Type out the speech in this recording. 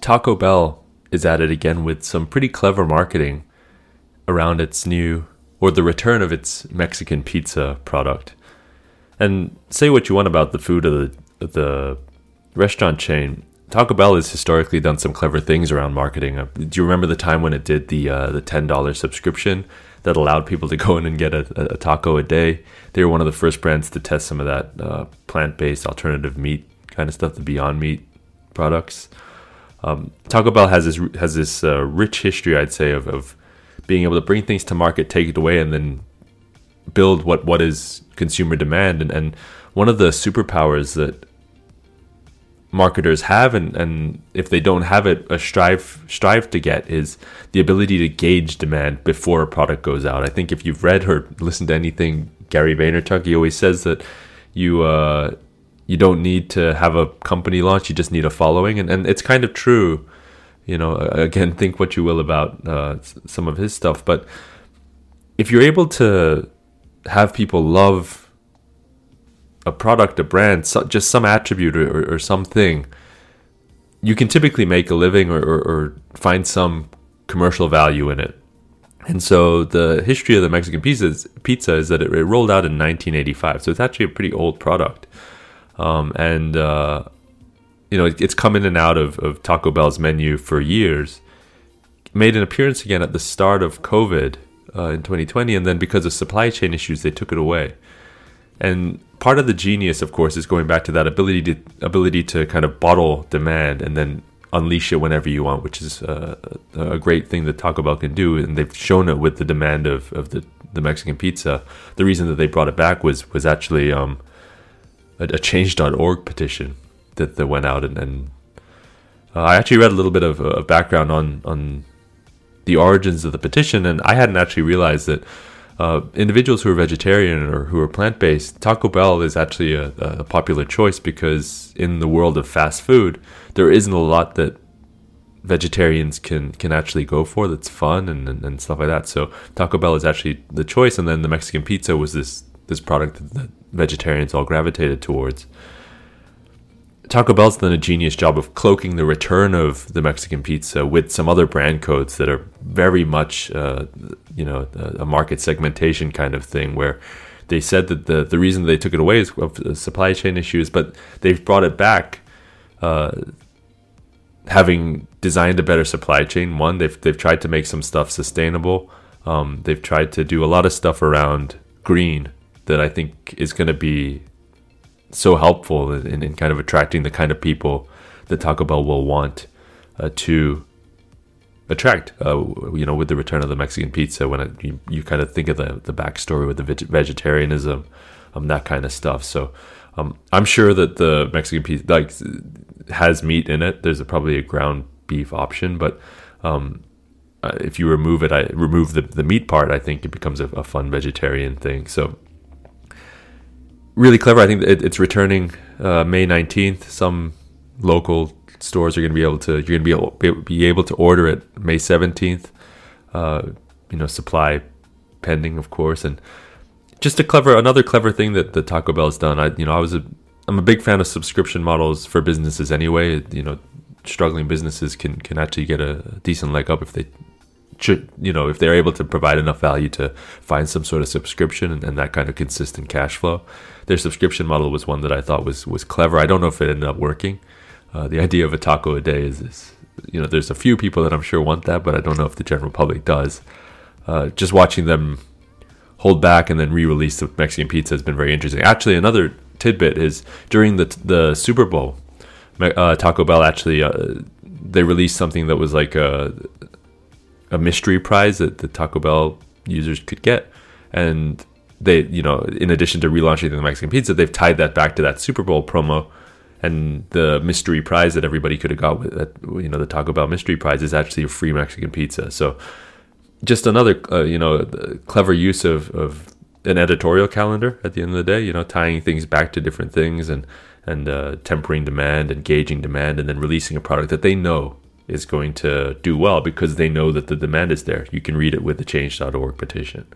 Taco Bell is at it again with some pretty clever marketing around its new or the return of its Mexican pizza product. And say what you want about the food of the, the restaurant chain, Taco Bell has historically done some clever things around marketing. Uh, do you remember the time when it did the uh, the ten dollar subscription that allowed people to go in and get a, a, taco a day? They were one of the first brands to test some of that uh, plant based alternative meat kind of stuff, the Beyond Meat products. Um, Taco Bell has this has this uh, rich history, I'd say, of, of being able to bring things to market, take it away, and then build what what is consumer demand. And, and one of the superpowers that marketers have and, and if they don't have it a strive strive to get is the ability to gauge demand before a product goes out. I think if you've read or listened to anything Gary Vaynerchuk, he always says that you uh, you don't need to have a company launch, you just need a following and, and it's kind of true. You know, again, think what you will about uh, some of his stuff, but if you're able to have people love a product, a brand, so, just some attribute or, or, something, you can typically make a living or, or, or find some commercial value in it. And so the history of the Mexican pizzas, pizza is that it, it, rolled out in 1985. So it's actually a pretty old product. Um, and, uh, you know, it, it's come in and out of, of Taco Bell's menu for years. Made an appearance again at the start of COVID uh, in 2020. And then because of supply chain issues, they took it away. And part of the genius, of course, is going back to that ability to ability to kind of bottle demand and then unleash it whenever you want, which is uh, a great thing that Taco Bell can do, and they've shown it with the demand of, of the, the Mexican pizza. The reason that they brought it back was was actually um, a, a, change.org petition that, that went out, and, and uh, I actually read a little bit of, of background on on the origins of the petition, and I hadn't actually realized that uh, individuals who are vegetarian or who are plant based, Taco Bell is actually a, a, popular choice because in the world of fast food, there isn't a lot that vegetarians can can actually go for that's fun and, and, and stuff like that. So Taco Bell is actually the choice, and then the Mexican pizza was this this product that, that vegetarians all gravitated towards. Taco Bell's done a genius job of cloaking the return of the Mexican pizza with some other brand codes that are very much, uh, you know, a market segmentation kind of thing where they said that the, the reason they took it away is supply chain issues, but they've brought it back, uh, having designed a better supply chain. One, they've, they've tried to make some stuff sustainable. Um, they've tried to do a lot of stuff around green that I think is going to be so helpful in, in kind of attracting the kind of people that Taco Bell will want uh, to attract. Uh, you know, with the return of the Mexican pizza, when it, you, you kind of think of the the backstory with the veg- vegetarianism, um, that kind of stuff. So. Um, I'm sure that the Mexican pizza like has meat in it. There's a, probably a ground beef option, but um, uh, if you remove it, I remove the, the meat part. I think it becomes a, a fun vegetarian thing. So really clever. I think it, it's returning uh, May 19th. Some local stores are going to be able to, you're going to be able, be able to order it May 17th. Uh, you know, supply pending, of course. And just a clever, another clever thing that the Taco Bell's done. I, you know, I was a, I'm a big fan of subscription models for businesses anyway. You know, struggling businesses can, can actually get a decent leg up if they should, you know, if they're able to provide enough value to find some sort of subscription and, and, that kind of consistent cash flow. Their subscription model was one that I thought was was clever. I don't know if it ended up working. Uh, the idea of a taco a day is, is, you know, there's a few people that I'm sure want that, but I don't know if the general public does. Uh, just watching them hold back and then re-release the Mexican pizza has been very interesting. Actually, another tidbit is during the the Super Bowl, uh, Taco Bell actually uh, they released something that was like a a mystery prize that the Taco Bell users could get, and they, you know, in addition to relaunching the Mexican pizza, they've tied that back to that Super Bowl promo, and the mystery prize that everybody could have got with that, you know, the Taco Bell mystery prize is actually a free Mexican pizza. So, just another, uh, you know, clever use of of an editorial calendar at the end of the day. You know, tying things back to different things and and uh, tempering demand, engaging demand, and then releasing a product that they know is going to do well because they know that the demand is there. You can read it with the change.org petition.